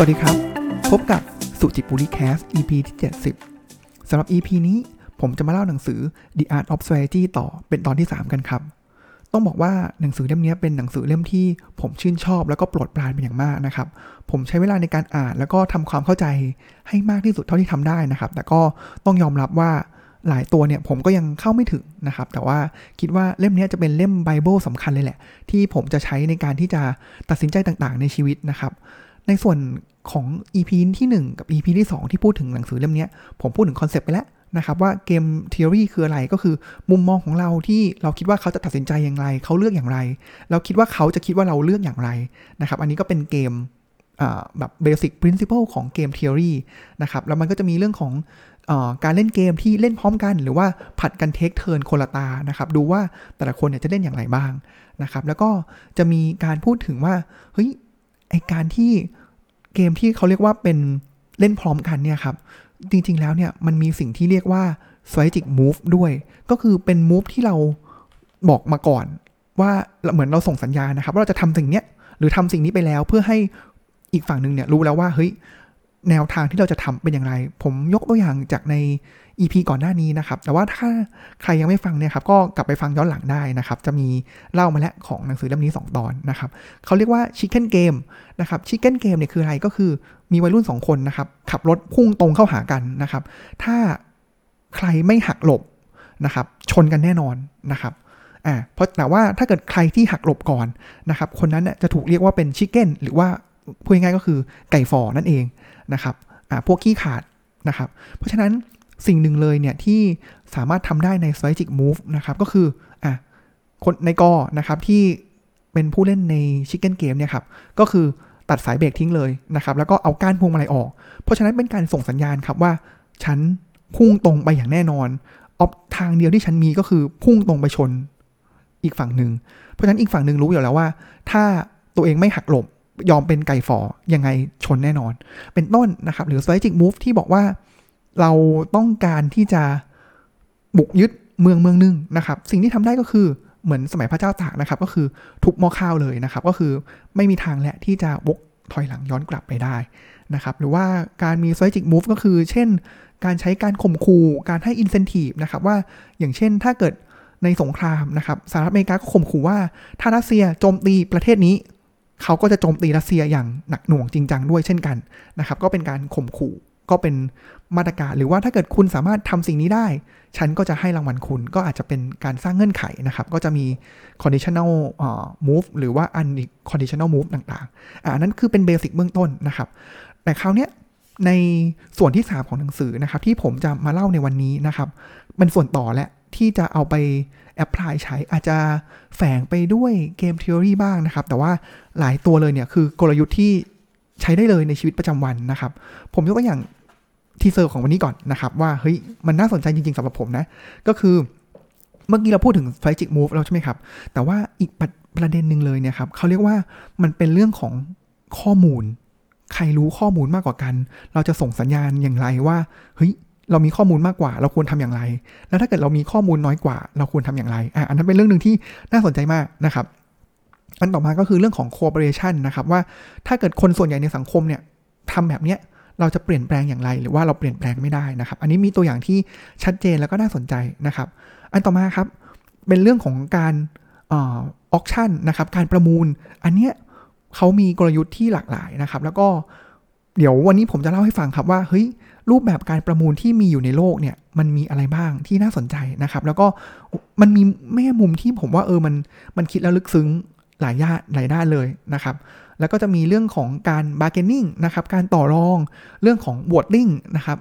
สวัสดีครับ พบกับสุจิปุริแคส EP ที่ 70 สำหรับ EP นี้ผมจะมาเล่าหนังสือ The Art of Strategy ต่อเป็นตอนที่ 3 กันครับ ต้องบอกว่าหนังสือเล่มนี้เป็นหนังสือเล่มที่ผมชื่นชอบแล้วก็โปรดปรานเป็นอย่างมากนะครับ ผมใช้เวลาในการอ่านแล้วก็ทำความเข้าใจให้มากที่สุดเท่าที่ทำได้นะครับ แต่ก็ต้องยอมรับว่าหลายตัวเนี่ยผมก็ยังเข้าไม่ถึงนะครับ แต่ว่าคิดว่าเล่มนี้จะเป็นเล่มไบเบิลสำคัญเลยแหละ ที่ผมจะใช้ในการที่จะตัดสินใจต่างๆ ในชีวิตนะครับ ในส่วนของ EP ที่ 1 กับ EP ที่ 2 ที่พูดถึงหนังสือเล่มนี้ผมพูดถึงคอนเซปต์ไปแล้วนะครับว่าเกมท h อรีคืออะไรก็คือมุมมองของเราที่เราคิดว่าเขาจะตัดสินใจอย่างไร เขาเลือกอย่างไร เราคิดว่าเขาจะคิดว่าเราเลือกอย่างไรนะครับอันนี้ก็เป็นเกมแบบเบสิกพรินซิ p ลของเกมท h อรีนะครับแล้วมันก็จะมีเรื่องของอการเล่นเกมที่เล่นพร้อมกัน หรือว่าผัดกันเทคเทิร์นคนละตานะครับดูว่าแต่ละคนเนี่ยจะเล่นอย่างไรบ้างนะครับแล้วก็จะมีการพูดถึงว่าเฮ้ย ไอการที่เกมที่เขาเรียกว่าเป็นเล่นพร้อมกันเนี่ยครับ จริงๆแล้วเนี่ยมันมีสิ่งที่เรียกว่า strategic move ด้วย ก็คือเป็น move ที่เราบอกมาก่อน ว่าเหมือนเราส่งสัญญาณนะครับ ว่าเราจะทำสิ่งเนี้ยหรือทำสิ่งนี้ไปแล้วเพื่อให้อีกฝั่งหนึ่งเนี่ยรู้แล้วว่าเฮ้ยแนวทางที่เราจะทำเป็นอย่างไร ผมยกตัวอย่างจากใน EP ก่อนหน้านี้นะครับ แต่ว่าถ้าใครยังไม่ฟังเนี่ยครับ ก็กลับไปฟังย้อนหลังได้นะครับ จะมีเล่ามาแล้วของหนังสือเล่มนี้ 2 ตอนนะครับเขาเรียกว่า Chicken Game นะครับ Chicken Game เนี่ยคืออะไรก็คือมีวัยรุ่น 2 คนนะครับ ขับรถพุ่งตรงเข้าหากันนะครับ ถ้าใครไม่หักหลบนะครับ ชนกันแน่นอนนะครับอ่าเพราะแต่ว่าถ้าเกิดใครที่หักหลบก่อนนะครับ คนนั้นเนี่ยจะถูกเรียกว่าเป็นชิคเก้นหรือว่าพูดง่ายก็คือไก่ฟอนั่นเองนะครับอ่าพวกขี้ขาดนะครับ เพราะฉะนั้น สิ่งหนึ่งเลยเนี่ยที่สามารถทำได้ใน strategic move นะครับ ก็คืออะคนในกอนะครับที่เป็นผู้เล่นใน chicken game เนี่ยครับ ก็คือตัดสายเบรกทิ้งเลยนะครับ แล้วก็เอาก้านพวงมาลัยออก เพราะฉะนั้นเป็นการส่งสัญญาณครับว่า ฉันพุ่งตรงไปอย่างแน่นอนออฟทางเดียวที่ฉันมีก็คือพุ่งตรงไปชนอีกฝั่งหนึ่ง เพราะฉะนั้นอีกฝั่งหนึ่งรู้อยู่แล้วว่า ถ้าตัวเองไม่หักหลบยอมเป็นไก่ฝอยังไงชนแน่นอน เป็นต้นนะครับ หรือ strategic move ที่บอกว่า เราต้องการที่จะบุกยึดเมืองเมืองนึงนะครับ สิ่งที่ทำได้ก็คือเหมือนสมัยพระเจ้าตากนะครับ ก็คือทุบหม้อข้าวเลยนะครับ ก็คือไม่มีทางแหละที่จะวกถอยหลังย้อนกลับไปได้นะครับ หรือว่าการมี strategic move ก็คือ เช่น การใช้การข่มขู่การให้ incentive นะครับ ว่าอย่างเช่นถ้าเกิดในสงครามนะครับสหรัฐอเมริกาก็ข่มขู่ว่าถ้ารัสเซียโจมตีประเทศนี้ เขาก็จะโจมตีรัสเซียอย่างหนักหน่วงจริงจังด้วยเช่นกันนะครับ ก็เป็นการข่มขู่ก็เป็น มาตรการหรือว่าถ้าเกิดคุณสามารถทำสิ่งนี้ได้ ฉันก็จะให้รางวัลคุณก็อาจจะเป็นการสร้างเงื่อนไขนะครับ ก็จะมี conditional move หรือว่า unconditional move ต่างๆอันนั้นคือเป็นเบสิกเบื้องต้นนะครับ แต่คราวนี้ในส่วนที่ 3 ของหนังสือนะครับ ที่ผมจะมาเล่าในวันนี้นะครับเป็นส่วนต่อและที่จะเอาไป apply ใช้อาจจะแฝงไปด้วยเกมทฤษฎีบ้างนะครับ แต่ว่าหลายตัวเลยเนี่ยคือกลยุทธ์ที่ใช้ได้เลยในชีวิตประจำวันนะครับ ผมยกตัวอย่าง teaser ของวันนี้ก่อนนะครับ ว่าเฮ้ยมันน่าสนใจจริงๆสำหรับผมนะ ก็คือเมื่อกี้เราพูดถึง strategic move แล้วใช่ไหมครับ แต่ว่าอีกประเด็นหนึ่งเลยเนี่ยครับเขาเรียกว่ามันเป็นเรื่องของข้อมูล ใครรู้ข้อมูลมากกว่ากัน เราจะส่งสัญญาณอย่างไรว่าเฮ้ยเรามีข้อมูลมากกว่า เราควรทำอย่างไร แล้วถ้าเกิดเรามีข้อมูลน้อยกว่า เราควรทำอย่างไรอะอันนั้นเป็นเรื่องหนึ่งที่น่าสนใจมากนะครับ อันต่อมาก็คือเรื่องของ cooperation นะครับว่าถ้าเกิดคนส่วนใหญ่ในสังคมเนี่ยทำแบบเนี้ย เราจะเปลี่ยนแปลงอย่างไร หรือว่าเราเปลี่ยนแปลงไม่ได้นะครับ อันนี้มีตัวอย่างที่ชัดเจนแล้วก็น่าสนใจนะครับ อันต่อมาครับเป็นเรื่องของการ auction นะครับการประมูล อันเนี้ยเขามีกลยุทธ์ที่หลากหลายนะครับ แล้วก็เดี๋ยววันนี้ผมจะเล่าให้ฟังครับว่าเฮ้ยรูปแบบการประมูลที่มีอยู่ในโลกเนี่ยมันมีอะไรบ้างที่น่าสนใจนะครับ แล้วก็มันมีแง่มุมที่ผมว่าเออมันมันคิดแล้วลึกซึ้ง หลายอย่างหลายด้านเลยนะครับ แล้วก็จะมีเรื่องของการ bargaining นะครับ การต่อรอง เรื่องของ voting นะครับ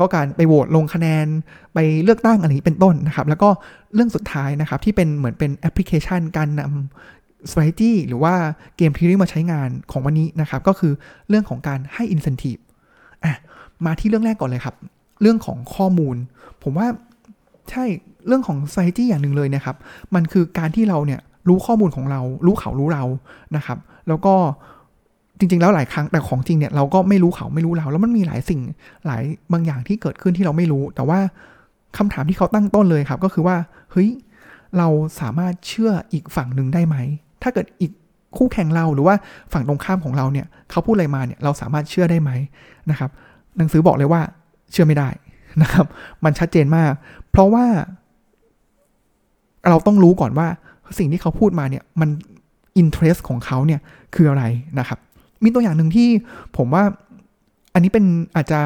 ก็การไปโหวตลงคะแนนไปเลือกตั้งอะไรเป็นต้นนะครับ แล้วก็เรื่องสุดท้ายนะครับที่เป็นเหมือนเป็นแอปพลิเคชันการนำ strategy หรือว่าเกมทีรีมาใช้งานของวันนี้นะครับ ก็คือเรื่องของการให้ incentive อะมาที่เรื่องแรกก่อนเลยครับ เรื่องของข้อมูล ผมว่าใช่เรื่องของไซตี้อย่างหนึ่งเลยนะครับ มันคือการที่เราเนี่ย รู้ข้อมูลของเรา รู้เขารู้เรานะครับ แล้วก็จริง ๆ แล้วหลายครั้งแต่ของจริงเนี่ยเราก็ไม่รู้เขาไม่รู้เรา แล้วมันมีหลายสิ่งหลายบางอย่างที่เกิดขึ้นที่เราไม่รู้ แต่ว่าคำถามที่เขาตั้งต้นเลยครับ ก็คือว่าเฮ้ยเราสามารถเชื่ออีกฝั่งหนึ่งได้ไหม ถ้าเกิดอีกคู่แข่งเราหรือว่าฝั่งตรงข้ามของเราเนี่ยเขาพูดอะไรมาเนี่ยเราสามารถเชื่อได้ไหมนะครับ หนังสือบอกเลยว่าเชื่อไม่ได้นะครับ มันชัดเจนมาก เพราะว่า เราต้องรู้ก่อนว่า สิ่งที่เขาพูดมาเนี่ยมัน interest ของเขาเนี่ยคืออะไรนะครับ มีตัวอย่างหนึ่งที่ผมว่าอันนี้เป็นอาจจะ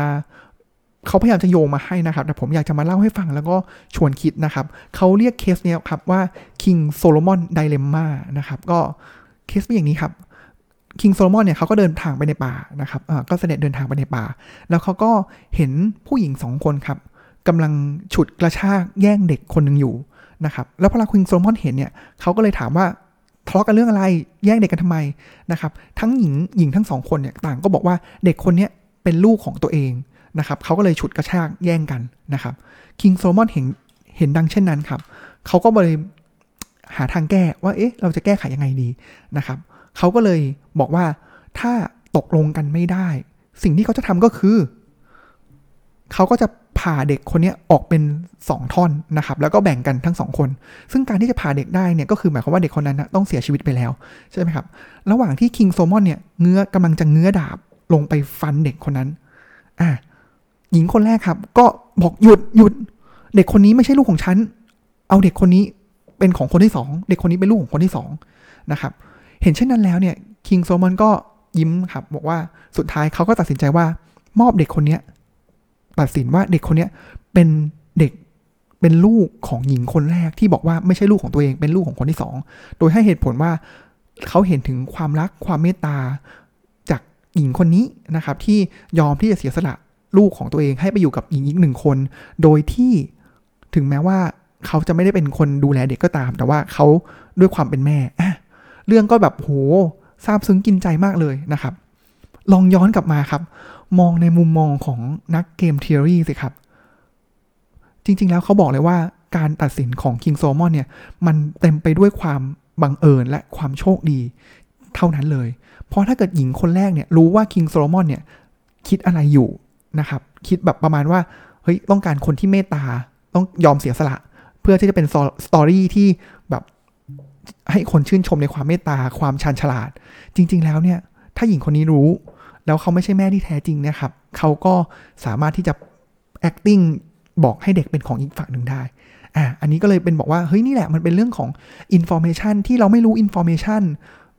เขาพยายามจะโยงมาให้นะครับ แต่ผมอยากจะมาเล่าให้ฟังแล้วก็ชวนคิดนะครับ เขาเรียกเคสเนี้ยครับว่า King Solomon Dilemma นะครับ ก็เคสเป็นอย่างนี้ครับ King Solomon เนี่ยเขาก็เดินทางไปในป่านะครับก็เสด็จเดินทางไปในป่า แล้วเขาก็เห็นผู้หญิงสองคนครับกำลังฉุดกระชากแย่งเด็กคนหนึ่งอยู่ นะครับแล้วพอ King Solomon เห็นเนี่ยเขาก็เลยถามว่าทะเลาะกันเรื่องอะไรแย่งเด็กกันทำไมนะครับทั้งหญิงหญิงทั้งสองคนเนี่ยต่างก็บอกว่าเด็กคนนี้เป็นลูกของตัวเองนะครับเขาก็เลยฉุดกระชากแย่งกันนะครับ King Solomon เห็นเห็นดังเช่นนั้นครับเขาก็เลยหาทางแก้ว่าเอ๊ะเราจะแก้ไขยังไงดีนะครับเขาก็เลยบอกว่าถ้าตกลงกันไม่ได้ สิ่งที่เขาจะทำก็คือ เขาก็จะ ผ่าเด็กคนนี้ออกเป็นสองท่อนนะครับ แล้วก็แบ่งกันทั้งสองคน ซึ่งการที่จะผ่าเด็กได้เนี่ยก็คือหมายความว่าเด็กคนนั้นนะต้องเสียชีวิตไปแล้วใช่ไหมครับ ระหว่างที่คิงโซมอนเนี่ยเงื้อกำลังจะเงื้อดาบลงไปฟันเด็กคนนั้น อะหญิงคนแรกครับ ก็บอกหยุดหยุด เด็กคนนี้ไม่ใช่ลูกของฉัน เอาเด็กคนนี้เป็นของคนที่สองเด็กคนนี้เป็นลูกของคนที่สองนะครับ เห็นเช่นนั้นแล้วเนี่ยคิงโซมอนก็ยิ้มครับ บอกว่าสุดท้ายเขาก็ตัดสินใจว่ามอบเด็กคนนี้ ตัดสินว่าเด็กคนนี้เป็นเด็กเป็นลูกของหญิงคนแรกที่บอกว่าไม่ใช่ลูกของตัวเองเป็นลูกของคนที่สอง โดยให้เหตุผลว่าเขาเห็นถึงความรักความเมตตาจากหญิงคนนี้นะครับ ที่ยอมที่จะเสียสละลูกของตัวเองให้ไปอยู่กับหญิงอีกหนึ่งคน โดยที่ถึงแม้ว่าเขาจะไม่ได้เป็นคนดูแลเด็กก็ตาม แต่ว่าเขาด้วยความเป็นแม่เรื่องก็แบบโหซาบซึ้งกินใจมากเลยนะครับ ลองย้อนกลับมาครับ มองในมุมมองของนัก game theory สิครับ จริง ๆ แล้วเขาบอกเลยว่าการตัดสินของ King Solomon เนี่ย มันเต็มไปด้วยความบังเอิญและความโชคดีเท่านั้นเลย เพราะถ้าเกิดหญิงคนแรกเนี่ยรู้ว่า King Solomon เนี่ยคิดอะไรอยู่นะครับ คิดแบบประมาณว่า เฮ้ย ต้องการคนที่เมตตา ต้องยอมเสียสละ เพื่อที่จะเป็นสตอรี่ที่แบบให้คนชื่นชมในความเมตตา ความชาญฉลาด จริง ๆ แล้วเนี่ย ถ้าหญิงคนนี้รู้ แล้วเขาไม่ใช่แม่ที่แท้จริงนะครับเขาก็สามารถที่จะ acting บอกให้เด็กเป็นของอีกฝั่งหนึ่งได้อะอันนี้ก็เลยเป็นบอกว่าเฮ้ยนี่แหละมันเป็นเรื่องของ information ที่เราไม่รู้ information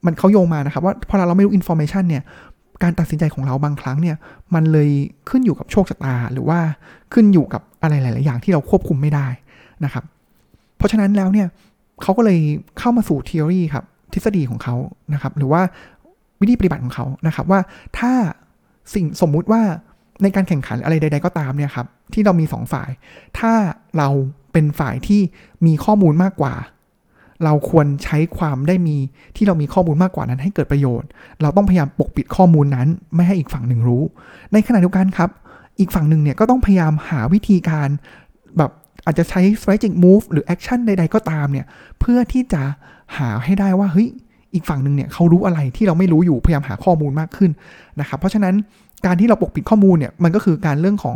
มันเขาโยงมานะครับว่าพอเราไม่รู้ information เนี่ยการตัดสินใจของเราบางครั้งเนี่ยมันเลยขึ้นอยู่กับโชคชะตา หรือว่าขึ้นอยู่กับอะไรหลาย ๆ อย่างที่เราควบคุมไม่ได้นะครับ เพราะฉะนั้นแล้วเนี่ยเขาก็เลยเข้ามาสู่ทฤษฎีครับทฤษฎีของเขานะครับ หรือว่า วิธีปฏิบัติของเขานะครับ ว่าถ้าสิ่งสมมุติว่าในการแข่งขันอะไรใด ๆ ก็ตามเนี่ยครับ ที่เรามีสองฝ่าย ถ้าเราเป็นฝ่ายที่มีข้อมูลมากกว่า เราควรใช้ความได้มีที่เรามีข้อมูลมากกว่านั้น ให้เกิดประโยชน์ เราต้องพยายามปกปิดข้อมูลนั้น ไม่ให้อีกฝั่งหนึ่งรู้ ในขณะเดียวกันครับ อีกฝั่งหนึ่งเนี่ยก็ต้องพยายามหาวิธีการแบบอาจจะใช้ strategic move หรือ action ใด ๆ ก็ตามเนี่ย เพื่อที่จะหาให้ได้ว่าเฮ้ย อีกฝั่งหนึ่งเนี่ยเขารู้อะไรที่เราไม่รู้อยู่พยายามหาข้อมูลมากขึ้นนะครับเพราะฉะนั้นการที่เราปกปิดข้อมูลเนี่ยมันก็คือการเรื่องของ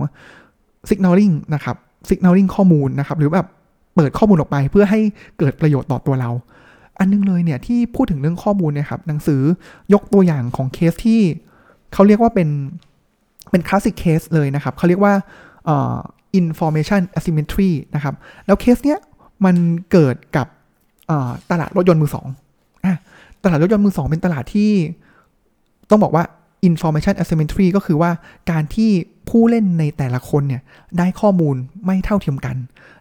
signaling นะครับ signaling ข้อมูลนะครับ หรือแบบเปิดข้อมูลออกไปเพื่อให้เกิดประโยชน์ต่อตัวเรา อันนึงเลยเนี่ยที่พูดถึงเรื่องข้อมูลเนี่ยครับหนังสือยกตัวอย่างของเคสที่เขาเรียกว่าเป็นเป็น classic case เลยนะครับเขาเรียกว่า information asymmetry นะครับ แล้วเคสเนี้ยมันเกิดกับตลาดรถยนต์มือสอง ตลาดรถยนต์มือสองเป็นตลาดที่ ต้องบอกว่า information asymmetry ก็คือว่าการที่ผู้เล่นในแต่ละคนเนี่ยได้ข้อมูลไม่เท่าเทียมกัน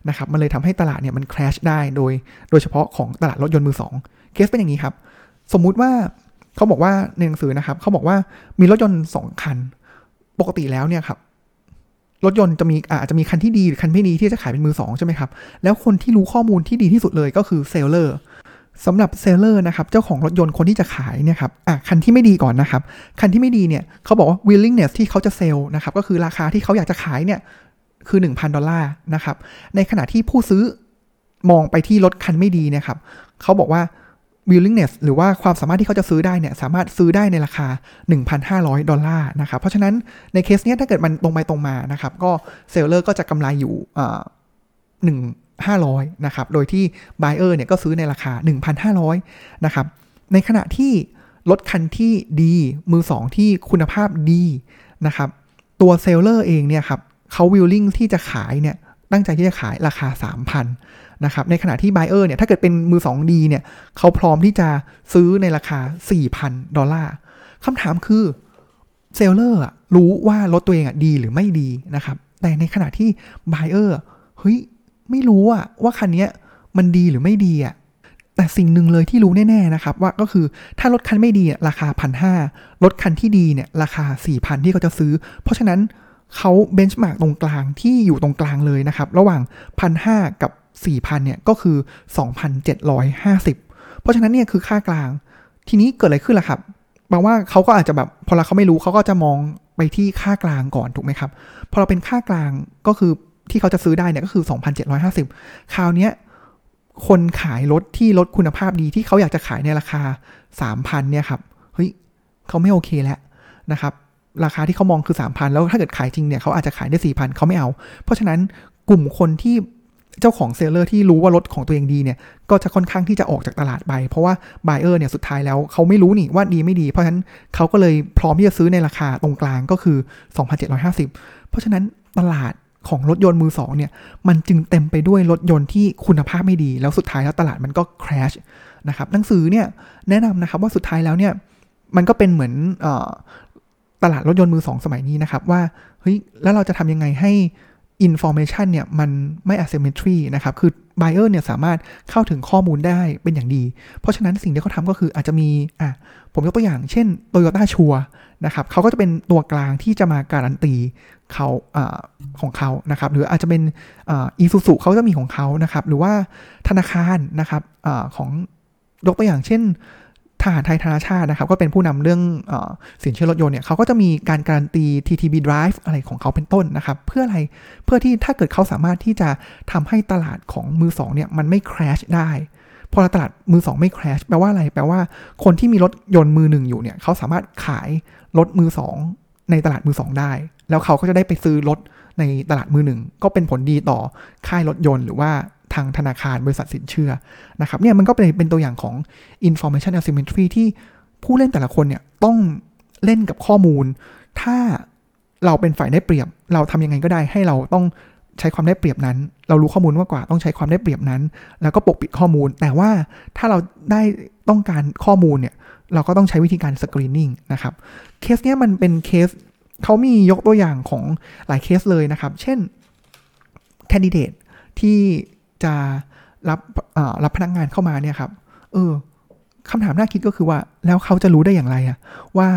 นะครับ มันเลยทำให้ตลาดเนี่ยมัน crash ได้โดยโดยเฉพาะของตลาดรถยนต์มือสองเคสเป็นอย่างนี้ครับ สมมุติว่าเขาบอกว่าในหนังสือนะครับเขาบอกว่ามีรถยนต์สองคัน ปกติแล้วเนี่ยครับรถยนต์จะมีอาจจะมีคันที่ดีหรือคันไม่ดีที่จะขายเป็นมือสองใช่ไหมครับ แล้วคนที่รู้ข้อมูลที่ดีที่สุดเลยก็คือเซลเลอร์ สำหรับ seller นะครับเจ้าของรถยนต์คนที่จะขายเนี่ยครับอะคันที่ไม่ดีก่อนนะครับ คันที่ไม่ดีเนี่ยเขาบอกว่า willingness ที่เขาจะ sell นะครับก็คือราคาที่เขาอยากจะขายเนี่ยคือ 1,000 ดอลลาร์นะครับในขณะที่ผู้ซื้อมองไปที่รถคันไม่ดีนะครับเขาบอกว่า willingness หรือว่าความสามารถที่เขาจะซื้อได้เนี่ยสามารถซื้อได้ในราคา 1,500 ดอลลาร์นะครับเพราะฉะนั้นในเคสเนี้ยถ้าเกิดมันตรงไปตรงมานะครับก็ seller ก็จะกำไรอยู่หนึ่ง ห้าร้อยนะครับ โดยที่ buyer เนี่ยก็ซื้อในราคา 1,500นะครับ ในขณะที่รถคันที่ดี มือสองที่คุณภาพดีนะครับ ตัว seller เองเนี่ยครับเขา willing ที่จะขายเนี่ยตั้งใจที่จะขายราคา 3,000นะครับ ในขณะที่ buyer เนี่ยถ้าเกิดเป็นมือ 2 ดีเนี่ยเขาพร้อมที่จะซื้อในราคา 4,000 ดอลลาร์คำถามคือ seller รู้ว่ารถตัวเองอะดีหรือไม่ดีนะครับ แต่ในขณะที่ไบเออร์เฮ้ย ไม่รู้อะว่าคันนี้มันดีหรือไม่ดีอะแต่สิ่งหนึ่งเลยที่รู้แน่ๆนะครับ ว่าก็คือถ้ารถคันไม่ดีราคาพันห้ารถคันที่ดีเนี่ยราคา4,000ที่เขาจะซื้อ เพราะฉะนั้นเขาเบนช์มาร์กตรงกลางที่อยู่ตรงกลางเลยนะครับ ระหว่างพันห้ากับ 4,000เนี่ยก็คือ 2,750 เพราะฉะนั้นเนี่ยคือค่ากลาง ทีนี้เกิดอะไรขึ้นล่ะครับแปลว่าเขาก็อาจจะแบบพอเราเขาไม่รู้เขาก็จะมองไปที่ค่ากลางก่อนถูกไหมครับ พอเราเป็นค่ากลางก็คือ ที่เขาจะซื้อได้เนี่ยก็คือ 2,750 คราวนี้คนขายรถที่รถคุณภาพดีที่เขาอยากจะขายในราคา 3,000เนี่ยครับเฮ้ยเขาไม่โอเคแล้วนะครับราคาที่เขามองคือ 3,000 แล้วถ้าเกิดขายจริงเนี่ยเขาอาจจะขายได้ 4,000เขาไม่เอา เพราะฉะนั้นกลุ่มคนที่เจ้าของเซลเลอร์ที่รู้ว่ารถของตัวเองดีเนี่ย ก็จะค่อนข้างที่จะออกจากตลาดไป เพราะว่าไบเออร์เนี่ยสุดท้ายแล้วเขาไม่รู้นี่ว่าดีไม่ดี เพราะฉะนั้นเขาก็เลยพร้อมที่จะซื้อในราคาตรงกลางก็คือ 2,750 เพราะฉะนั้นตลาด ของรถยนต์มือสองเนี่ย มันจึงเต็มไปด้วยรถยนต์ที่คุณภาพไม่ดี แล้วสุดท้ายแล้วตลาดมันก็คราชนะครับ หนังสือเนี่ยแนะนำนะครับว่าสุดท้ายแล้วเนี่ย มันก็เป็นเหมือนอตลาดรถยนต์มือสองสมัยนี้นะครับ ว่า เฮ้ย แล้วเราจะทำยังไงให้ information เนี่ย มันไม่ asymmetry นะครับ คือ buyer เนี่ยสามารถเข้าถึงข้อมูลได้เป็นอย่างดี เพราะฉะนั้นสิ่งที่เขาทำก็คืออาจจะมี อะ ผมยกตัวอย่างเช่น Toyota ชัว นะครับเขาก็จะเป็นตัวกลางที่จะมาการันตีเขาอของเขานะครับ หรืออาจจะเป็นอีซูซูเขาจะมีของเขานะครับ หรือว่าธนาคารนะครับอของยกตัวอย่างเช่นทหารไทยธนาชาตินะครับ ก็เป็นผู้นำเรื่องอสินเชื่อรถยนต์เนี่ยเขาก็จะมีการการันตี TTB Drive อะไรของเขาเป็นต้นนะครับ เพื่ออะไรเพื่อที่ถ้าเกิดเขาสามารถที่จะทำให้ตลาดของมือสองเนี่ยมันไม่ crash ได้ พอตลาดมือสองไม่ crash แปลว่าอะไร แปลว่าคนที่มีรถยนต์มือหนึ่งอยู่เนี่ย เขาสามารถขายรถมือสองในตลาดมือสองได้ แล้วเขาก็จะได้ไปซื้อรถในตลาดมือหนึ่ง ก็เป็นผลดีต่อค่ายรถยนต์หรือว่าทางธนาคารบริษัทสินเชื่อนะครับเนี่ยมันก็เป็นเป็นตัวอย่างของ information asymmetry ที่ผู้เล่นแต่ละคนเนี่ยต้องเล่นกับข้อมูล ถ้าเราเป็นฝ่ายได้เปรียบ เราทำยังไงก็ได้ให้เราต้อง ใช้ความได้เปรียบนั้น เรารู้ข้อมูลมากกว่าต้องใช้ความได้เปรียบนั้น แล้วก็ปกปิดข้อมูล แต่ว่าถ้าเราได้ต้องการข้อมูลเนี่ยเราก็ต้องใช้วิธีการสกรีนนิ่งนะครับเคสเนี้ยมันเป็นเคสเขามียกตัวอย่างของหลายเคสเลยนะครับ เช่นแคนดิเดตที่จะรับรับพนักงงานเข้ามาเนี่ยครับ เออคำถามน่าคิดก็คือว่าแล้วเขาจะรู้ได้อย่างไรอะว่า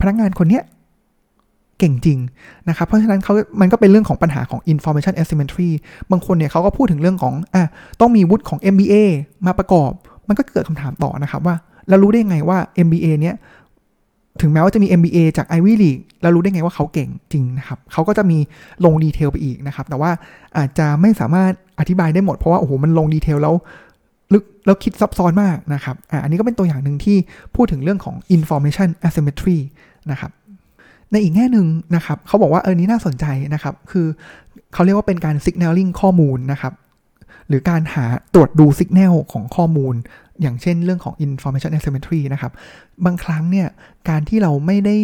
พนักงานคนเนี้ย เก่งจริงนะครับ เพราะฉะนั้นเขามันก็เป็นเรื่องของปัญหาของ information asymmetry บางคนเนี่ยเขาก็พูดถึงเรื่องของอะต้องมีวุฒิของ MBA มาประกอบ มันก็เกิดคำถามต่อนะครับว่าแล้วรู้ได้ไงว่า MBA เนี้ยถึงแม้ว่าจะมี MBA จาก Ivy League แล้วรู้ได้ไงว่าเขาเก่งจริงนะครับเขาก็จะมีลงดีเทลไปอีกนะครับ แต่ว่าอาจจะไม่สามารถอธิบายได้หมดเพราะว่าโอ้โหมันลงดีเทลแล้วลึกแล้วคิดซับซ้อนมากนะครับอ่าอันนี้ก็เป็นตัวอย่างหนึ่งที่พูดถึงเรื่องของ information asymmetry นะครับ ในอีกแง่หนึ่งนะครับเขาบอกว่าเออนี้น่าสนใจนะครับ คือเขาเรียกว่าเป็นการ signaling ข้อมูลนะครับ หรือการหาตรวจดูสัญญาณของข้อมูล อย่างเช่นเรื่องของ information asymmetry นะครับ บางครั้งเนี่ย การที่เราไม่ได้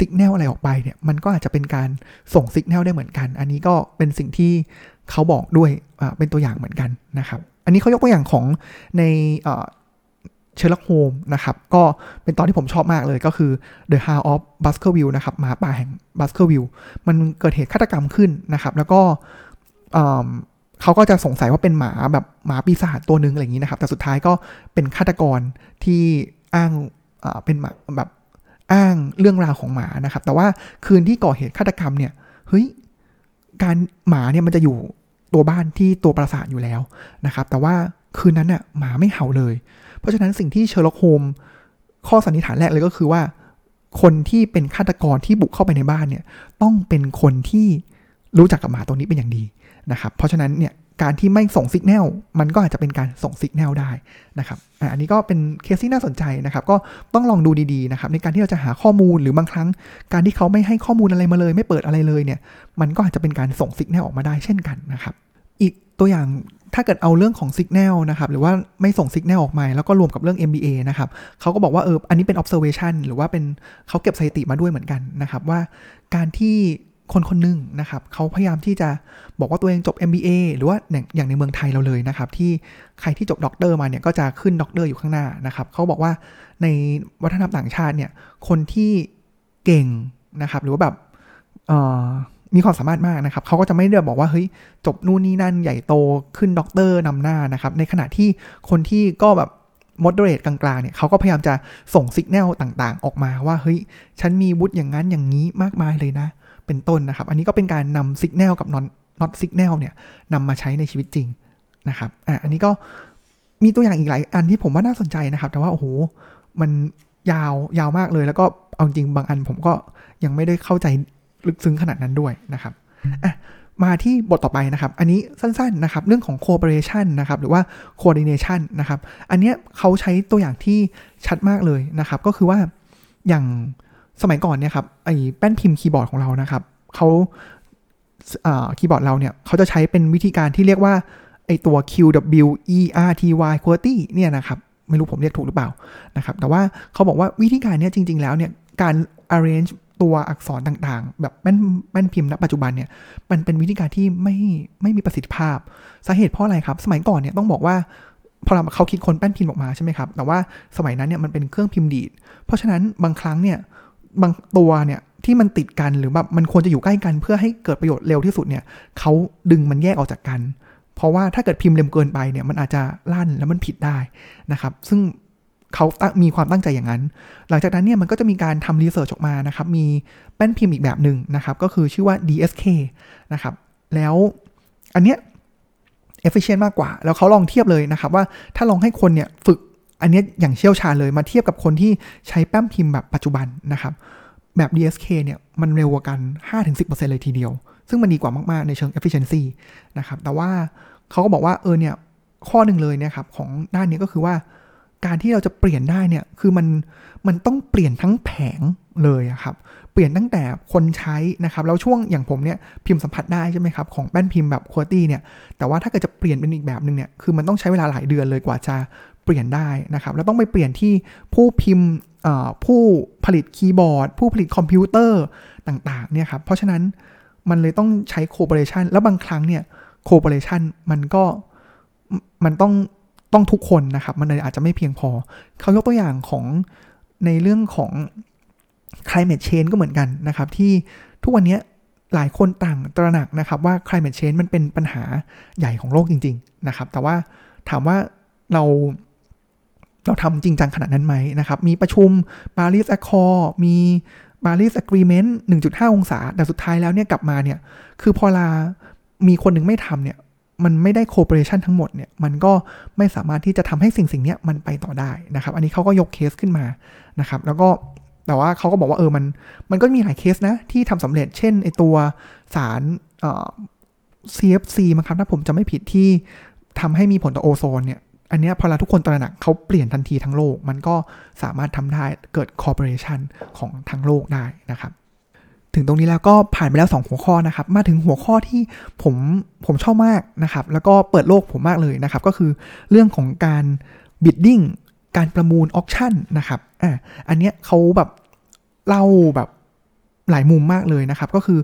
สัญญาณอะไรออกไปเนี่ยมันก็อาจจะเป็นการส่งสัญญาณได้เหมือนกัน อันนี้ก็เป็นสิ่งที่เขาบอกด้วยเป็นตัวอย่างเหมือนกันนะครับ อันนี้เขายกตัวอย่างของใน เชลล์โฮมนะครับก็เป็นตอนที่ผมชอบมากเลยก็คือ The House of Baskerville นะครับหมาป่าแห่ง Baskerville มันเกิดเหตุฆาตกรรมขึ้นนะครับ แล้วก็เขาก็จะสงสัยว่าเป็นหมาแบบหมาปีศาจตัวหนึ่งอะไรอย่างนี้นะครับ แต่สุดท้ายก็เป็นฆาตกรที่อ้างเป็นหมาแบบอ้างเรื่องราวของหมานะครับ แต่ว่าคืนที่ก่อเหตุฆาตกรรมเนี่ยเฮ้ยการหมาเนี่ยมันจะอยู่ตัวบ้านที่ตัวปราสาทอยู่แล้วนะครับ แต่ว่า คืนนั้นเนี่ยหมาไม่เห่าเลย เพราะฉะนั้นสิ่งที่เชอร์ล็อกโฮมข้อสันนิษฐานแรกเลยก็คือว่า คนที่เป็นฆาตกรที่บุกเข้าไปในบ้านเนี่ย ต้องเป็นคนที่รู้จักกับหมาตัวนี้เป็นอย่างดีนะครับ เพราะฉะนั้นเนี่ยการที่ไม่ส่งสัญญาณมันก็อาจจะเป็นการส่งสัญญาณได้นะครับอันนี้ก็เป็นเคสที่น่าสนใจนะครับ ก็ต้องลองดูดีๆนะครับในการที่เราจะหาข้อมูลหรือบางครั้ง การที่เขาไม่ให้ข้อมูลอะไรมาเลย ไม่เปิดอะไรเลยเนี่ย มันก็อาจจะเป็นการส่งสัญญาณออกมาได้เช่นกันนะครับ อีกตัวอย่างถ้าเกิดเอาเรื่องของสัญญาณนะครับ หรือว่าไม่ส่งสัญญาณออกมา แล้วก็รวมกับเรื่อง MBA นะครับเขาก็บอกว่าเอออันนี้เป็น observation หรือว่าเป็นเขาเก็บสถิติมาด้วยเหมือนกันนะครับ ว่าการที่คนคนหนึ่งนะครับเขาพยายามที่จะบอกว่าตัวเองจบ MBA หรือว่าอย่างในเมืองไทยเราเลยนะครับ ที่ใครที่จบด็อกเตอร์มาเนี่ยก็จะขึ้นด็อกเตอร์อยู่ข้างหน้านะครับเขาบอกว่าในวัฒนธรรมต่างชาติเนี่ยคนที่เก่งนะครับ หรือว่าแบบ มีความสามารถมากนะครับ เขาก็จะไม่ได้บอกว่าเฮ้ยจบนู่นนี่นั่นใหญ่โตขึ้นด็อกเตอร์นำหน้านะครับ ในขณะที่คนที่ก็แบบ moderate กลางๆเนี่ยเขาก็พยายามจะส่งสัญญาณต่างๆ ออกมาว่าเฮ้ยฉันมีวุฒิอย่างนั้นอย่างนี้มากมายเลยนะ เป็นต้นนะครับ อันนี้ก็เป็นการนำสัญญาณกับนอนน็อตสัญญาณเนี่ยนำมาใช้ในชีวิตจริงนะครับอะอันนี้ก็มีตัวอย่างอีกหลายอันที่ผมว่าน่าสนใจนะครับ แต่ว่าโอ้โหมันยาวยาวมากเลย แล้วก็เอาจริงบางอันผมก็ยังไม่ได้เข้าใจ ลึกซึ้งขนาดนั้นด้วยนะครับอะมาที่บทต่อไปนะครับ อันนี้สั้นๆนะครับ เรื่องของ cooperation นะครับ หรือว่า coordination นะครับ อันเนี้ยเขาใช้ตัวอย่างที่ชัดมากเลยนะครับ ก็คือว่าอย่างสมัยก่อนเนี่ยครับ ไอ้แป้นพิมพ์คีย์บอร์ดของเรานะครับ เขาคีย์บอร์ดเราเนี่ย เขาจะใช้เป็นวิธีการที่เรียกว่า ไอตัว Q W E R T Y QWERTY เนี่ยนะครับ ไม่รู้ผมเรียกถูกหรือเปล่านะครับ แต่ว่าเขาบอกว่าวิธีการเนี้ยจริง ๆ แล้วเนี่ย การ arrange ตัวอักษรต่างๆ แบบแม่นแม่นพิมพ์ณปัจจุบันเนี่ยมันเป็นวิธีการที่ไม่ไม่มีประสิทธิภาพสาเหตุเพราะอะไรครับ สมัยก่อนเนี่ยต้องบอกว่าพอเราเขาคิดคนแป้นพิมพ์ออกมาใช่ไหมครับ แต่ว่าสมัยนั้นเนี่ยมันเป็นเครื่องพิมพ์ดีด เพราะฉะนั้นบางครั้งเนี่ยบางตัวเนี่ยที่มันติดกันหรือแบบมันควรจะอยู่ใกล้กันเพื่อให้เกิดประโยชน์เร็วที่สุดเนี่ยเขาดึงมันแยกออกจากกัน เพราะว่าถ้าเกิดพิมพ์เร็วเกินไปเนี่ยมันอาจจะลั่นแล้วมันผิดได้นะครับ ซึ่ง เขามีความตั้งใจอย่างนั้น หลังจากนั้นเนี่ยมันก็จะมีการทำรีเสิร์ชออกมานะครับ มีแป้นพิมพ์อีกแบบหนึ่งนะครับ ก็คือชื่อว่า DSK นะครับ แล้วอันเนี้ย efficient มากกว่า แล้วเขาลองเทียบเลยนะครับ ว่าถ้าลองให้คนเนี่ยฝึกอันนี้อย่างเชี่ยวชาญเลยมาเทียบกับคนที่ใช้แป้นพิมพ์แบบปัจจุบันนะครับ แบบ DSK เนี่ยมันเร็วกว่ากัน 5-10%เลยทีเดียว ซึ่งมันดีกว่ามาก ๆ ในเชิง efficiency นะครับ แต่ว่าเขาก็บอกว่าเออเนี่ยข้อหนึ่งเลยนะครับของด้านนี้ก็คือว่า การที่เราจะเปลี่ยนได้เนี่ยคือมันมันต้องเปลี่ยนทั้งแผงเลยครับ เปลี่ยนตั้งแต่คนใช้นะครับแล้วช่วงอย่างผมเนี่ยพิมพ์สัมผัสได้ใช่ไหมครับของแป้นพิมพ์แบบ QWERTY เนี่ยแต่ว่าถ้าเกิดจะเปลี่ยนเป็นอีกแบบหนึ่งเนี่ยคือมันต้องใช้เวลาหลายเดือนเลยกว่าจะเปลี่ยนได้นะครับแล้วต้องไปเปลี่ยนที่ผู้พิมพ์ผู้ผลิตคีย์บอร์ด ผู้ผลิตคอมพิวเตอร์ต่างๆเนี่ยครับเพราะฉะนั้นมันเลยต้องใช้ cooperation แล้วบางครั้งเนี่ย cooperation มันก็มันต้อง ต้องทุกคนนะครับ มันเลยอาจจะไม่เพียงพอ เขายกตัวอย่างของในเรื่องของ climate change ก็เหมือนกันนะครับ ที่ทุกวันนี้หลายคนต่างตระหนักนะครับว่า climate change มันเป็นปัญหาใหญ่ของโลกจริง ๆ นะครับ แต่ว่าถามว่าเราเราทำจริงจังขนาดนั้นไหมนะครับ มีประชุม Paris Accord มี Paris Agreement 1.5 องศา แต่สุดท้ายแล้วเนี่ยกลับมาเนี่ย คือพอลามีคนหนึ่งไม่ทำเนี่ย มันไม่ได้ cooperation ทั้งหมดเนี่ยมันก็ไม่สามารถที่จะทำให้สิ่งสิ่งนี้มันไปต่อได้นะครับ อันนี้เขาก็ยกเคสขึ้นมานะครับแล้วก็แต่ว่าเขาก็บอกว่าเออมันมันก็มีหลายเคสนะที่ทำสำเร็จเช่นไอตัวสารเอ่อ CFC มั้งครับถ้าผมจะไม่ผิดที่ทำให้มีผลต่อโอโซนเนี่ยอันนี้พอเราทุกคนตระหนักเขาเปลี่ยนทันทีทั้งโลก มันก็สามารถทำได้เกิด cooperation ของทั้งโลกได้นะครับ ถึงตรงนี้แล้วก็ผ่านไปแล้ว 2 หัวข้อนะครับ มาถึงหัวข้อที่ผมผมชอบมากนะครับ แล้วก็เปิดโลกผมมากเลยนะครับ ก็คือเรื่องของการ bidding การประมูล auction นะครับอ่าอันเนี้ยเขาแบบเล่าแบบหลายมุมมากเลยนะครับ ก็คือ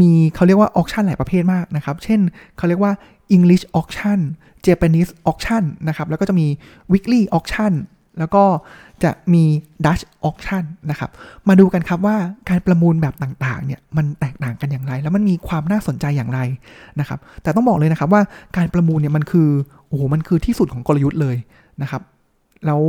มีเขาเรียกว่า auction หลายประเภทมากนะครับ เช่นเขาเรียกว่า English auction Japanese auction นะครับ แล้วก็จะมี Vickrey auction แล้วก็ จะมี Dutch Auction นะครับ มาดูกันครับว่าการประมูลแบบต่างๆเนี่ยมันแตกต่างกันอย่างไร แล้วมันมีความน่าสนใจอย่างไรนะครับ แต่ต้องบอกเลยนะครับว่าการประมูลเนี่ยมันคือโอ้โหมันคือที่สุดของกลยุทธ์เลยนะครับ แล้ว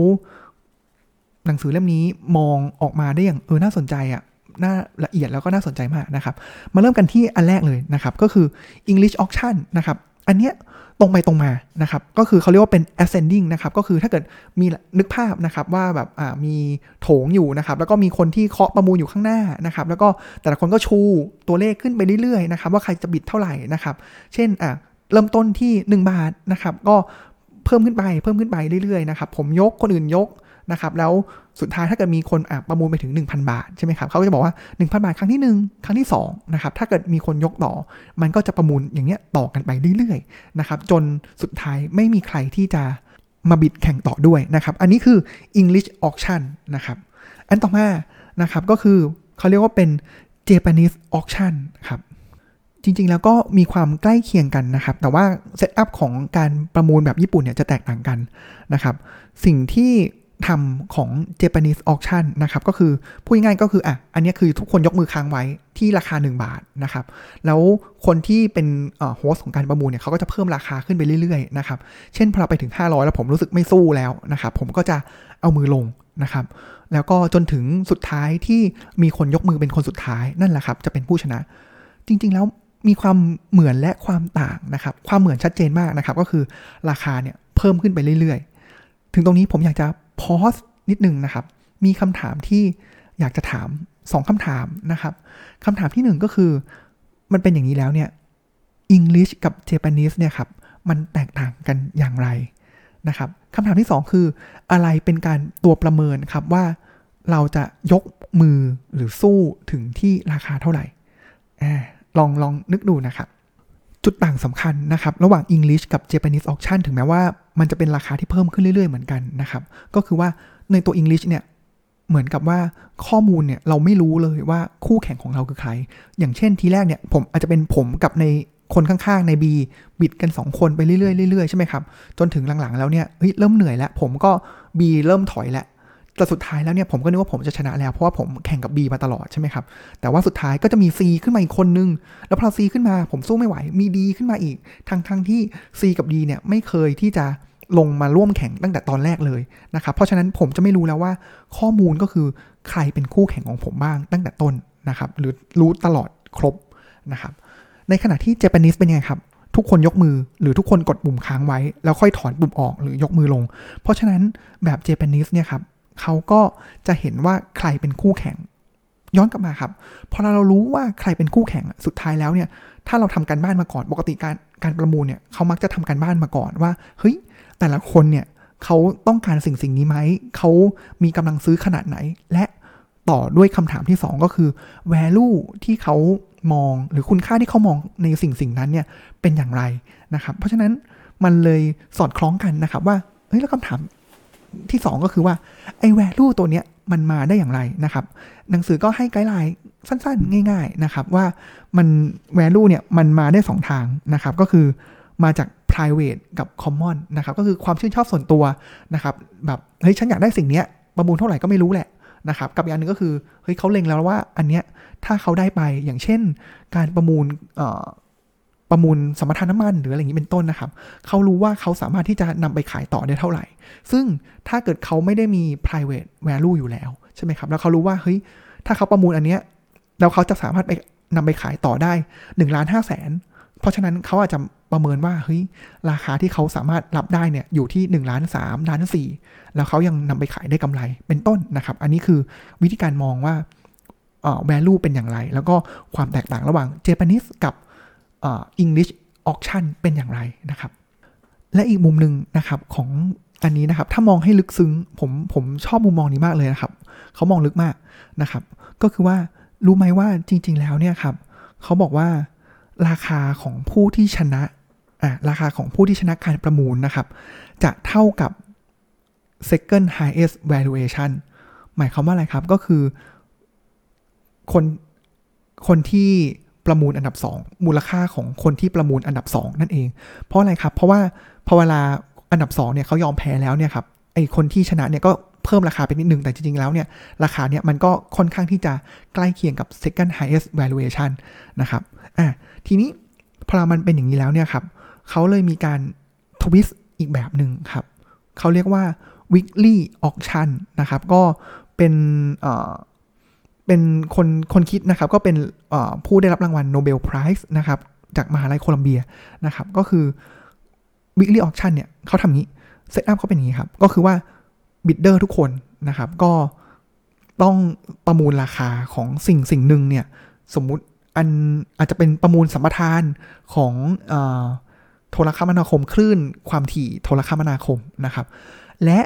หนังสือเล่มนี้มองออกมาได้อย่างเออน่าสนใจอะ่ะน่าละเอียดแล้วก็น่าสนใจมากนะครับ มาเริ่มกันที่อันแรกเลยนะครับ ก็คือ English Auction นะครับ อันเนี้ย ตรงไปตรงมานะครับก็คือเขาเรียกว่าเป็น ascending นะครับก็คือถ้าเกิดมีนึกภาพนะครับว่าแบบมีโถงอยู่นะครับแล้วก็มีคนที่เคาะประมูลอยู่ข้างหน้านะครับแล้วก็แต่ละคนก็ชูตัวเลขขึ้นไปเรื่อยๆนะครับว่าใครจะบิดเท่าไหร่นะครับเช่นอะเริ่มต้นที่ 1 บาทนะครับก็เพิ่มขึ้นไปเพิ่มขึ้นไปเรื่อยๆนะครับผมยกคนอื่นยก นะครับแล้วสุดท้ายถ้าเกิดมีคนประมูลไปถึง 1,000 บาทใช่ไหมครับเขาก็จะบอกว่า 1,000 บาทครั้งที่ 1 ครั้งที่2นะครับถ้าเกิดมีคนยกต่อ มันก็จะประมูลอย่างเงี้ยต่อกันไปเรื่อยๆนะครับจนสุดท้ายไม่มีใครที่จะมาบิดแข่งต่อด้วยนะครับอันนี้คือ English auction นะครับอันต่อมานะครับก็คือเขาเรียกว่าเป็น Japanese auction ครับจริง ๆ แล้วก็มีความใกล้เคียงกันนะครับ แต่ว่าเซตอัพของการประมูลแบบญี่ปุ่นเนี่ยจะแตกต่างกันนะครับ สิ่งที่ ทำของ Japanese auction นะครับ ก็คือพูดง่ายๆก็คืออะอันนี้คือทุกคนยกมือค้างไว้ที่ราคา 1 บาทนะครับ แล้วคนที่เป็นโฮสของการประมูลเนี่ยเขาก็จะเพิ่มราคาขึ้นไปเรื่อยๆนะครับ เช่นพอเราไปถึง 500 แล้วผมรู้สึกไม่สู้แล้วนะครับ ผมก็จะเอามือลงนะครับ แล้วก็จนถึงสุดท้ายที่มีคนยกมือเป็นคนสุดท้ายนั่นแหละครับ จะเป็นผู้ชนะ จริง ๆแล้วมีความเหมือนและความต่างนะครับ ความเหมือนชัดเจนมากนะครับ ก็คือราคาเนี่ยเพิ่มขึ้นไปเรื่อยๆ ถึงตรงนี้ผมอยากจะ พอสนิดนึงนะครับ มีคำถามที่อยากจะถาม2คำถามนะครับคำถามที่1ก็คือมันเป็นอย่างนี้แล้วเนี่ย English กับ Japanese เนี่ยครับมันแตกต่างกันอย่างไรนะครับคำถามที่ 2 คืออะไรเป็นการตัวประเมินครับว่าเราจะยกมือหรือสู้ถึงที่ราคาเท่าไหร่ลองลองนึกดูนะครับ จุดต่างสำคัญนะครับ ระหว่าง English กับ Japanese auction ถึงแม้ว่ามันจะเป็นราคาที่เพิ่มขึ้นเรื่อยๆเหมือนกันนะครับ ก็คือว่าในตัว English เนี่ยเหมือนกับว่าข้อมูลเนี่ยเราไม่รู้เลยว่าคู่แข่งของเราคือใคร อย่างเช่นทีแรกเนี่ยผมอาจจะเป็นผมกับในคนข้างๆ ใน B บิดกัน 2 คนไปเรื่อยๆเรื่อยๆใช่ไหมครับ จนถึงหลังๆ แล้วเนี่ยเฮ้ยเริ่มเหนื่อยแล้ว ผมก็ B เริ่มถอยแล้ว แต่สุดท้ายแล้วเนี่ยผมก็นึกว่าผมจะชนะแล้วเพราะว่าผมแข่งกับ B มาตลอดใช่ไหมครับ แต่ว่าสุดท้ายก็จะมี C ขึ้นมาอีกคนนึง แล้วพอ C ขึ้นมาผมสู้ไม่ไหว มี D ขึ้นมาอีก ทั้งทั้งที่ C กับ D เนี่ยไม่เคยที่จะลงมาร่วมแข่งตั้งแต่ตอนแรกเลยนะครับ เพราะฉะนั้นผมจะไม่รู้แล้วว่าข้อมูลก็คือใครเป็นคู่แข่งของผมบ้างตั้งแต่ต้นนะครับ หรือรู้ตลอดครบนะครับ ในขณะที่เจแปนิสเป็นยังไงครับทุกคนยกมือหรือทุกคนกดปุ่มค้างไว้ แล้วค่อยถอนปุ่มออกหรือยกมือลง เพราะฉะนั้นแบบเจแปนิสเนี่ยครับ เขาก็จะเห็นว่าใครเป็นคู่แข่ง ย้อนกลับมาครับพอเรารู้ว่าใครเป็นคู่แข่งสุดท้ายแล้วเนี่ย ถ้าเราทำการบ้านมาก่อนปกติการการประมูลเนี่ยเขามักจะทำการบ้านมาก่อนว่าเฮ้ยแต่ละคนเนี่ยเขาต้องการสิ่งสิ่งนี้ไหมเขามีกำลังซื้อขนาดไหน และต่อด้วยคำถามที่ 2 ก็คือ value ที่เขามองหรือคุณค่าที่เขามองในสิ่งสิ่งนั้นเนี่ยเป็นอย่างไรนะครับ เพราะฉะนั้นมันเลยสอดคล้องกันนะครับว่าเฮ้ยแล้วคำถาม ที่ 2 ก็คือว่าไอ้ value ตัวเนี้ยมันมาได้อย่างไรนะครับ หนังสือก็ให้ไกด์ไลน์สั้นๆ ง่าย ๆนะครับ ว่ามัน value เนี่ยมันมาได้ 2 ทางนะครับ ก็คือมาจาก private กับ common นะครับ ก็คือความชื่นชอบส่วนตัวนะครับ แบบเฮ้ยฉันอยากได้สิ่งเนี้ยประมูลเท่าไหร่ก็ไม่รู้แหละนะครับ กับอย่างหนึ่งก็คือเฮ้ยเขาเล็งแล้วว่าอันเนี้ยถ้าเขาได้ไปอย่างเช่น การประมูล ประมูลสมรทานน้ำมันหรืออะไรอย่างนี้เป็นต้นนะครับ เขารู้ว่าเขาสามารถที่จะนำไปขายต่อได้เท่าไหร่ ซึ่งถ้าเกิดเขาไม่ได้มี private value อยู่แล้วใช่ไหมครับ แล้วเขารู้ว่าเฮ้ยถ้าเขาประมูลอันเนี้ยแล้วเขาจะสามารถไปนำไปขายต่อได้1ล้านห้าแสนเพราะฉะนั้นเขาอาจจะประเมินว่าเฮ้ยราคาที่เขาสามารถรับได้เนี่ยอยู่ที่1ล้านสามล้านสี่แล้วเขายังนำไปขายได้กำไรเป็นต้นนะครับ อันนี้คือวิธีการมองว่า value เป็นอย่างไร แล้วก็ความแตกต่างระหว่าง Japanese กับ English auction เป็นอย่างไรนะครับ และอีกมุมหนึ่งนะครับของอันนี้นะครับ ถ้ามองให้ลึกซึ้งผมผมชอบมุมมองนี้มากเลยนะครับเขามองลึกมากนะครับ ก็คือว่ารู้ไหมว่าจริง ๆ แล้วเนี่ยครับเขาบอกว่าราคาของผู้ที่ชนะอะราคาของผู้ที่ชนะการประมูลนะครับ จะเท่ากับ second highest valuation หมายความว่าอะไรครับก็คือคนคนที่ ประมูลอันดับ 2 มูลค่าของคนที่ประมูลอันดับ 2 นั่นเอง เพราะอะไรครับ เพราะว่าพอเวลาอันดับ2เนี่ยเขายอมแพ้แล้วเนี่ยครับไอคนที่ชนะเนี่ยก็เพิ่มราคาไปนิดนึง แต่จริง ๆ แล้วเนี่ย ราคาเนี่ยมันก็ค่อนข้างที่จะใกล้เคียงกับ second highest valuation นะครับอะทีนี้พอมันเป็นอย่างนี้แล้วเนี่ยครับเขาเลยมีการ twist อีกแบบหนึ่งครับเขาเรียกว่า Vickrey auction นะครับ ก็เป็นเอ่อ เป็นคนคนคิดนะครับก็เป็นผู้ได้รับรางวัล Nobel Prize นะครับจากมหาลัยโคลัมเบียนะครับก็คือ weekly auction เนี่ยเขาทำงี้ setup เขาเป็นอย่างนี้ครับ ก็คือว่า bidder ทุกคนนะครับ ก็ต้องประมูลราคาของสิ่งสิ่งหนึ่งเนี่ย สมมุติอันอาจจะเป็นประมูลสัมปทานของโทรคมนาคมคลื่นความถี่โทรคมนาคมนะครับ และ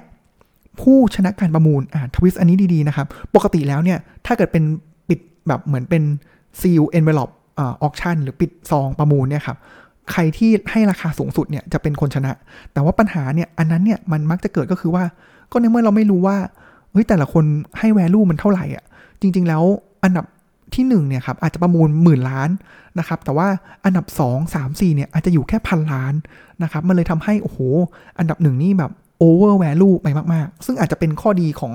ผู้ชนะการประมูลอ่า twist อันนี้ดีๆนะครับ ปกติแล้วเนี่ย ถ้าเกิดเป็นปิดแบบเหมือนเป็น sealed envelope อ่า auction หรือปิดซองประมูลเนี่ยครับใครที่ให้ราคาสูงสุดเนี่ยจะเป็นคนชนะ แต่ว่าปัญหาเนี่ยอันนั้นเนี่ยมันมักจะเกิดก็คือว่า ก็ในเมื่อเราไม่รู้ว่าเฮ้ยแต่ละคนให้แวลูมันเท่าไหร่อะจริง ๆ แล้วอันดับที่1เนี่ยครับอาจจะประมูลหมื่นล้านนะครับแต่ว่าอันดับ 2 3 4เนี่ยอาจจะอยู่แค่พันล้านนะครับมันเลยทำให้โอ้โหอันดับหนึ่งนี่แบบ โอเวอร์แวลูไปมากๆ ซึ่งอาจจะเป็นข้อดีของ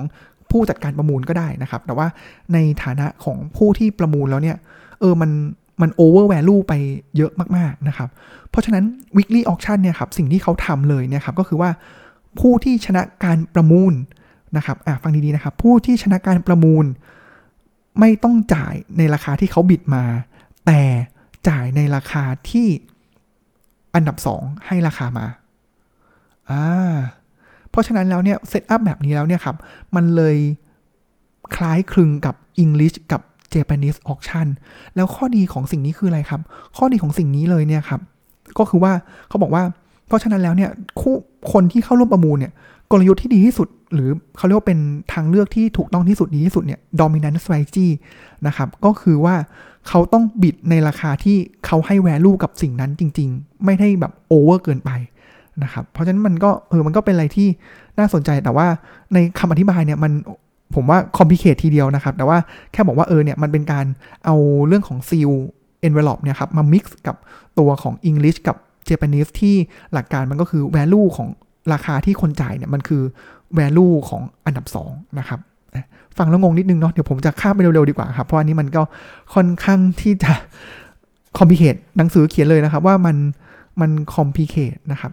ผู้จัดการประมูลก็ได้นะครับ แต่ว่าในฐานะของผู้ที่ประมูลแล้วเนี่ย เออ มันมันโอเวอร์แวลูไปเยอะมากๆนะครับ เพราะฉะนั้น weekly auction เนี่ยครับ สิ่งที่เขาทำเลยเนี่ยครับ ก็คือว่าผู้ที่ชนะการประมูลนะครับ อะฟังดีๆนะครับ ผู้ที่ชนะการประมูล ไม่ต้องจ่ายในราคาที่เขาบิดมา แต่จ่ายในราคาที่อันดับ 2 ให้ราคามา อ่า เพราะฉะนั้นแล้วเนี่ยเซตอัพแบบนี้แล้วเนี่ยครับ มันเลยคล้ายคลึงกับ English กับ Japanese auction แล้วข้อดีของสิ่งนี้คืออะไรครับ ข้อดีของสิ่งนี้เลยเนี่ยครับ ก็คือว่าเขาบอกว่า เพราะฉะนั้นแล้วเนี่ยคู่คนที่เข้าร่วมประมูลเนี่ยกลยุทธ์ที่ดีที่สุด หรือเขาเรียกว่าเป็นทางเลือกที่ถูกต้องที่สุดดีที่สุดเนี่ย dominant strategy นะครับ ก็คือว่าเขาต้องบิดในราคาที่เขาให้ value กับสิ่งนั้นจริง ๆ ไม่ได้แบบ over เกินไป นะครับ เพราะฉะนั้นมันก็เออมันก็เป็นอะไรที่น่าสนใจแต่ว่าในคำอธิบายเนี่ยมันผมว่า complicate ทีเดียวนะครับ แต่ว่าแค่บอกว่าเออเนี่ยมันเป็นการเอาเรื่องของ seal envelope เนี่ยครับมา mix กับตัวของ English กับ Japanese ที่หลักการมันก็คือ value ของราคาที่คนจ่ายเนี่ยมันคือ value ของอันดับ 2 นะครับฟังแล้วงงนิดนึงเนาะเดี๋ยวผมจะข้ามไปเร็วๆดีกว่าครับ เพราะอันนี้มันก็ค่อนข้างที่จะ complicate หนังสือเขียนเลยนะครับ ว่ามันมัน complicate นะครับ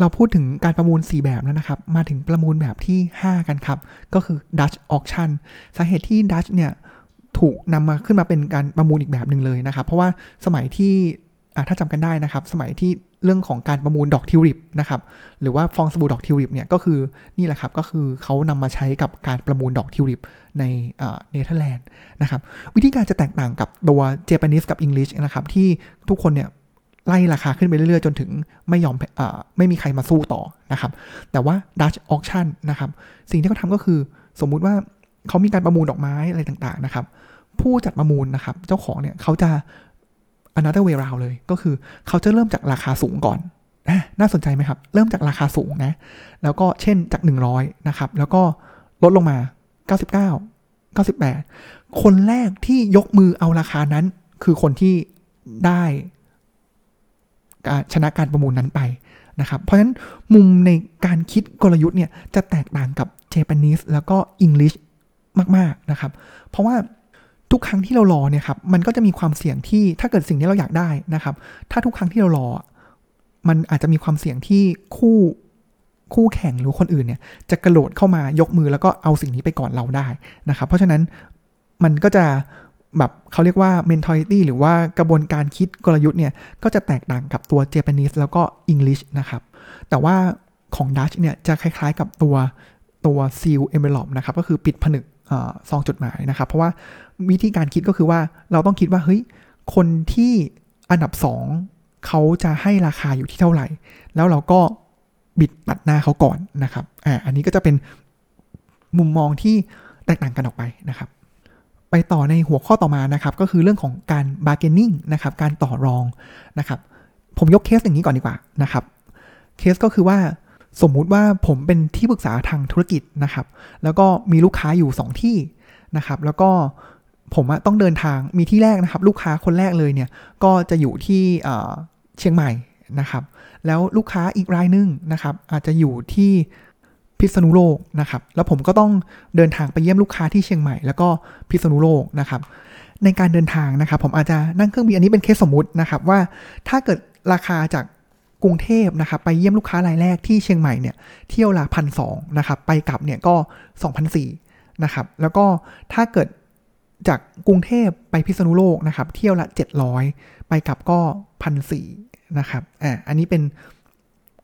เราพูดถึงการประมูล 4 แบบแล้วนะครับ มาถึงประมูลแบบที่ 5 กันครับ ก็คือ Dutch Auction สาเหตุที่ Dutch เนี่ย ถูกนำมาขึ้นมาเป็นการประมูลอีกแบบหนึ่งเลยนะครับ เพราะว่าสมัยที่ถ้าจำกันได้นะครับ สมัยที่เรื่องของการประมูลดอกทิวลิปนะครับ หรือว่าฟองสบู่ดอกทิวลิปเนี่ยก็คือนี่แหละครับ ก็คือเขานำมาใช้กับการประมูลดอกทิวลิปในเนเธอร์แลนด์นะครับ วิธีการจะแตกต่างกับตัว Japanese กับอังกฤษนะครับ ที่ทุกคนเนี่ย ไล่ราคาขึ้นไปเรื่อยๆ จนถึงไม่ยอมอไม่มีใครมาสู้ต่อนะครับ แต่ว่า Dutch Auction นะครับ สิ่งที่เขาทำก็คือ สมมุติว่าเขามีการประมูลดอกไม้อะไรต่างๆนะครับ ผู้จัดประมูลนะครับ เจ้าของเนี่ยเขาจะ another way round เลยก็คือเขาจะเริ่มจากราคาสูงก่อนน่าสนใจไหมครับ เริ่มจากราคาสูงนะ แล้วก็เช่นจาก 100 นะครับ แล้วก็ลดลงมา 99 98 คนแรกที่ยกมือเอาราคานั้น คือคนที่ได้ ชนะการประมูลนั้นไปนะครับ เพราะฉะนั้นมุมในการคิดกลยุทธ์เนี่ยจะแตกต่างกับเจแปนิสแล้วก็อังกฤษมากๆนะครับ เพราะว่าทุกครั้งที่เรารอเนี่ยครับมันก็จะมีความเสี่ยงที่ถ้าเกิดสิ่งที่เราอยากได้นะครับ ถ้าทุกครั้งที่เรารอ มันอาจจะมีความเสี่ยงที่คู่คู่แข่งหรือคนอื่นเนี่ยจะกระโดดเข้ามายกมือแล้วก็เอาสิ่งนี้ไปก่อนเราได้นะครับ เพราะฉะนั้นมันก็จะ แบบเขาเรียกว่า mentality หรือว่ากระบวนการคิดกลยุทธ์เนี่ย ก็จะแตกต่างกับตัว Japanese แล้วก็ English นะครับ แต่ว่าของ Dutch เนี่ย จะคล้ายๆกับตัวตัว seal envelope นะครับ ก็คือปิดผนึกซองจดหมายนะครับ เพราะว่าวิธีการคิดก็คือว่าเราต้องคิดว่า เฮ้ย คนที่อันดับ 2 เขาจะให้ราคาอยู่ที่เท่าไหร่ แล้วเราก็บิดตัดหน้าเขาก่อนนะครับอ่าอันนี้ก็จะเป็นมุมมองที่แตกต่างกันออกไปนะครับ ไปต่อในหัวข้อต่อมานะครับก็คือเรื่องของการ bargaining นะครับการต่อรองนะครับผมยกเคสอย่างนี้ก่อนดีกว่านะครับเคสก็คือว่าสมมุติว่าผมเป็นที่ปรึกษาทางธุรกิจนะครับ แล้วก็มีลูกค้าอยู่ 2 ที่นะครับ แล้วก็ผมต้องเดินทางมีที่แรกนะครับ ลูกค้าคนแรกเลยเนี่ยก็จะอยู่ที่เชียงใหม่นะครับ แล้วลูกค้าอีกรายนึงนะครับ อาจจะอยู่ที่ พิษณุโลกนะครับ แล้วผมก็ต้องเดินทางไปเยี่ยมลูกค้าที่เชียงใหม่ แล้วก็พิษณุโลกนะครับ ในการเดินทางนะครับ ผมอาจจะนั่งเครื่องบินอันนี้เป็นเคสสมมุตินะครับ ว่าถ้าเกิดราคาจากกรุงเทพนะครับไปเยี่ยมลูกค้ารายแรกที่เชียงใหม่เนี่ยเที่ยวละพันสองนะครับไปกลับเนี่ยก็2 0 0นะครับแล้วก็ถ้าเกิดจากกรุงเทพไปพิษณุโลกนะครับเที่ยวละ 700 ไปกลับก็พันสี่นะครับอ่าอันนี้เป็น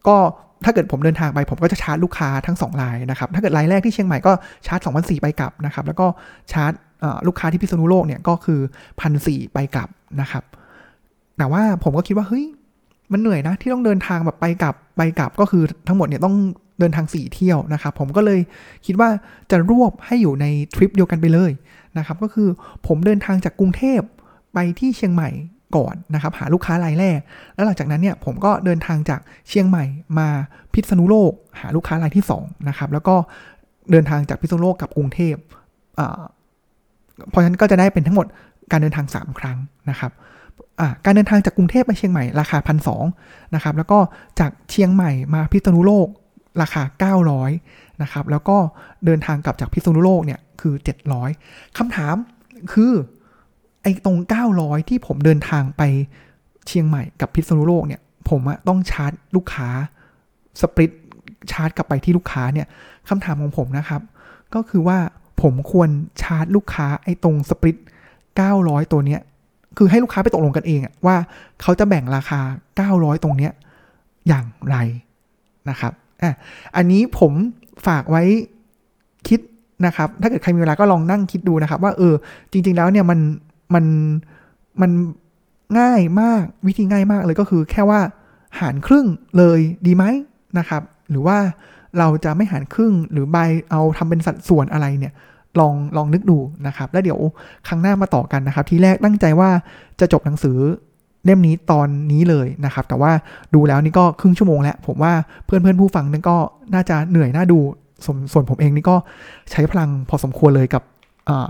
ก็ ถ้าเกิดผมเดินทางไปผมก็จะชาร์จลูกค้าทั้ง2รายนะครับ ถ้าเกิดรายแรกที่เชียงใหม่ก็ชาร์จ2 0 0ไปกลับนะครับ แล้วก็ชาร์จลูกค้าที่พิษณุโลกเนี่ยก็คือพันสี่ไปกลับนะครับ แต่ว่าผมก็คิดว่าเฮ้ยมันเหนื่อยนะที่ต้องเดินทางแบบไปกลับไปกลับก็คือทั้งหมดเนี่ยต้องเดินทาง 4 เที่ยวนะครับ ผมก็เลยคิดว่าจะรวบให้อยู่ในทริปเดียวกันไปเลยนะครับ ก็คือผมเดินทางจากกรุงเทพไปที่เชียงใหม่ ก่อนนะครับหาลูกค้ารายแรก แล้วหลังจากนั้นเนี่ยผมก็เดินทางจากเชียงใหม่มาพิษณุโลก หาลูกค้ารายที่2นะครับแล้วก็เดินทางจากพิษณุโลกกับกรุงเทพเพราะฉะนั้นก็จะได้เป็นทั้งหมดการเดินทาง 3 ครั้งนะครับการเดินทางจากกรุงเทพไปเชียงใหม่ราคาพันสนะครับแล้วก็จากเชียงใหม่มาพิษณุโลกราคา 900นะครับแล้วก็เดินทางกลับจากพิษณุโลกเนี่ยคือ 700คำถามคือ ไอ้ตรง 900 ที่ผมเดินทางไปเชียงใหม่กับพิษณุโลกเนี่ย ผมอะต้องชาร์จลูกค้าสปริตชาร์จกลับไปที่ลูกค้าเนี่ยคำถามของผมนะครับ ก็คือว่าผมควรชาร์จลูกค้าไอ้ตรงสปริต900 ตัวเนี้ยคือให้ลูกค้าไปตกลงกันเองว่าเขาจะแบ่งราคา 900 ตรงเนี้ยอย่างไรนะครับอะอันนี้ผมฝากไว้คิดนะครับ ถ้าเกิดใครมีเวลาก็ลองนั่งคิดดูนะครับ ว่าเออจริง ๆ แล้วเนี่ยมัน มันมันง่ายมากวิธีง่ายมากเลยก็คือแค่ว่าหารครึ่งเลยดีไหมนะครับ หรือว่าเราจะไม่หารครึ่งหรือใบเอาทำเป็นสัดส่วนอะไรเนี่ยลองลองนึกดูนะครับ แล้วเดี๋ยวครั้งหน้ามาต่อกันนะครับ ทีแรกตั้งใจว่าจะจบหนังสือเล่มนี้ตอนนี้เลยนะครับ แต่ว่าดูแล้วนี่ก็ครึ่งชั่วโมงแล้ว ผมว่าเพื่อนเพื่อนผู้ฟังนั่นก็น่าจะเหนื่อยน่าดูส่วนผมเองนี่ก็ใช้พลังพอสมควรเลยกับ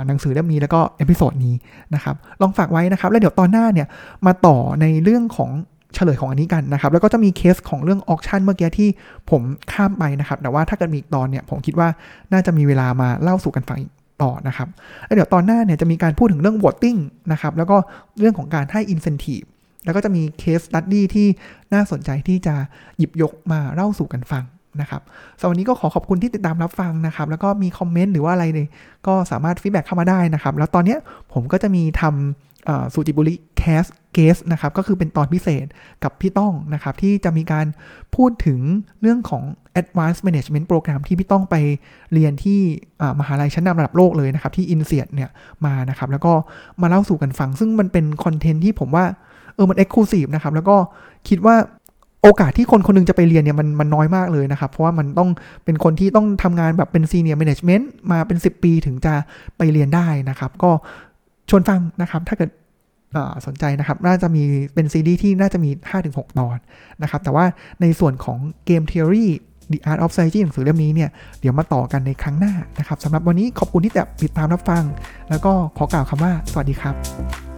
หนังสือเล่มนี้แล้วก็ episode นี้นะครับ ลองฝากไว้นะครับ แล้วเดี๋ยวตอนหน้าเนี่ยมาต่อในเรื่องของเฉลยของอันนี้กันนะครับ แล้วก็จะมีเคสของเรื่อง auction เมื่อกี้ที่ผมข้ามไปนะครับ แต่ว่าถ้าเกิดมีอีกตอนเนี่ยผมคิดว่าน่าจะมีเวลามาเล่าสู่กันฟังอีกต่อนะครับแล้วเดี๋ยวตอนหน้าเนี่ยจะมีการพูดถึงเรื่อง voting นะครับแล้วก็เรื่องของการให้ incentive แล้วก็จะมี case study ที่น่าสนใจที่จะหยิบยกมาเล่าสู่กันฟัง นะครับสำหรับวันนี้ก็ขอขอบคุณที่ติดตามรับฟังนะครับ แล้วก็มีคอมเมนต์หรือว่าอะไรเนี่ยก็สามารถ feedback เข้ามาได้นะครับ แล้วตอนนี้ผมก็จะมีทำสุจิปุลิ Cast Guest นะครับ ก็คือเป็นตอนพิเศษกับพี่ต้องนะครับ ที่จะมีการพูดถึงเรื่องของ Advanced Management Program ที่พี่ต้องไปเรียนที่มหาลัยชั้นนำระดับโลกเลยนะครับ ที่ INSEAD เนี่ยมานะครับ แล้วก็มาเล่าสู่กันฟัง ซึ่งมันเป็นคอนเทนต์ที่ผมว่าเออมัน exclusive นะครับ แล้วก็คิดว่า โอกาสที่คนคนนึงจะไปเรียนเนี่ยมันมันน้อยมากเลยนะครับ เพราะว่ามันต้องเป็นคนที่ต้องทำงานแบบเป็น senior management มาเป็น 10 ปีถึงจะไปเรียนได้นะครับ ก็ชวนฟังนะครับ ถ้าเกิดสนใจนะครับ น่าจะมีเป็นซีดีที่น่าจะมี 5-6 ตอนนะครับ แต่ว่าในส่วนของเกมเทอรี่ The Art of Strategy หนังสือเล่มนี้เนี่ย เดี๋ยวมาต่อกันในครั้งหน้านะครับสำหรับวันนี้ขอบคุณที่ติดตามรับฟัง แล้วก็ขอกล่าวคำว่าสวัสดีครับ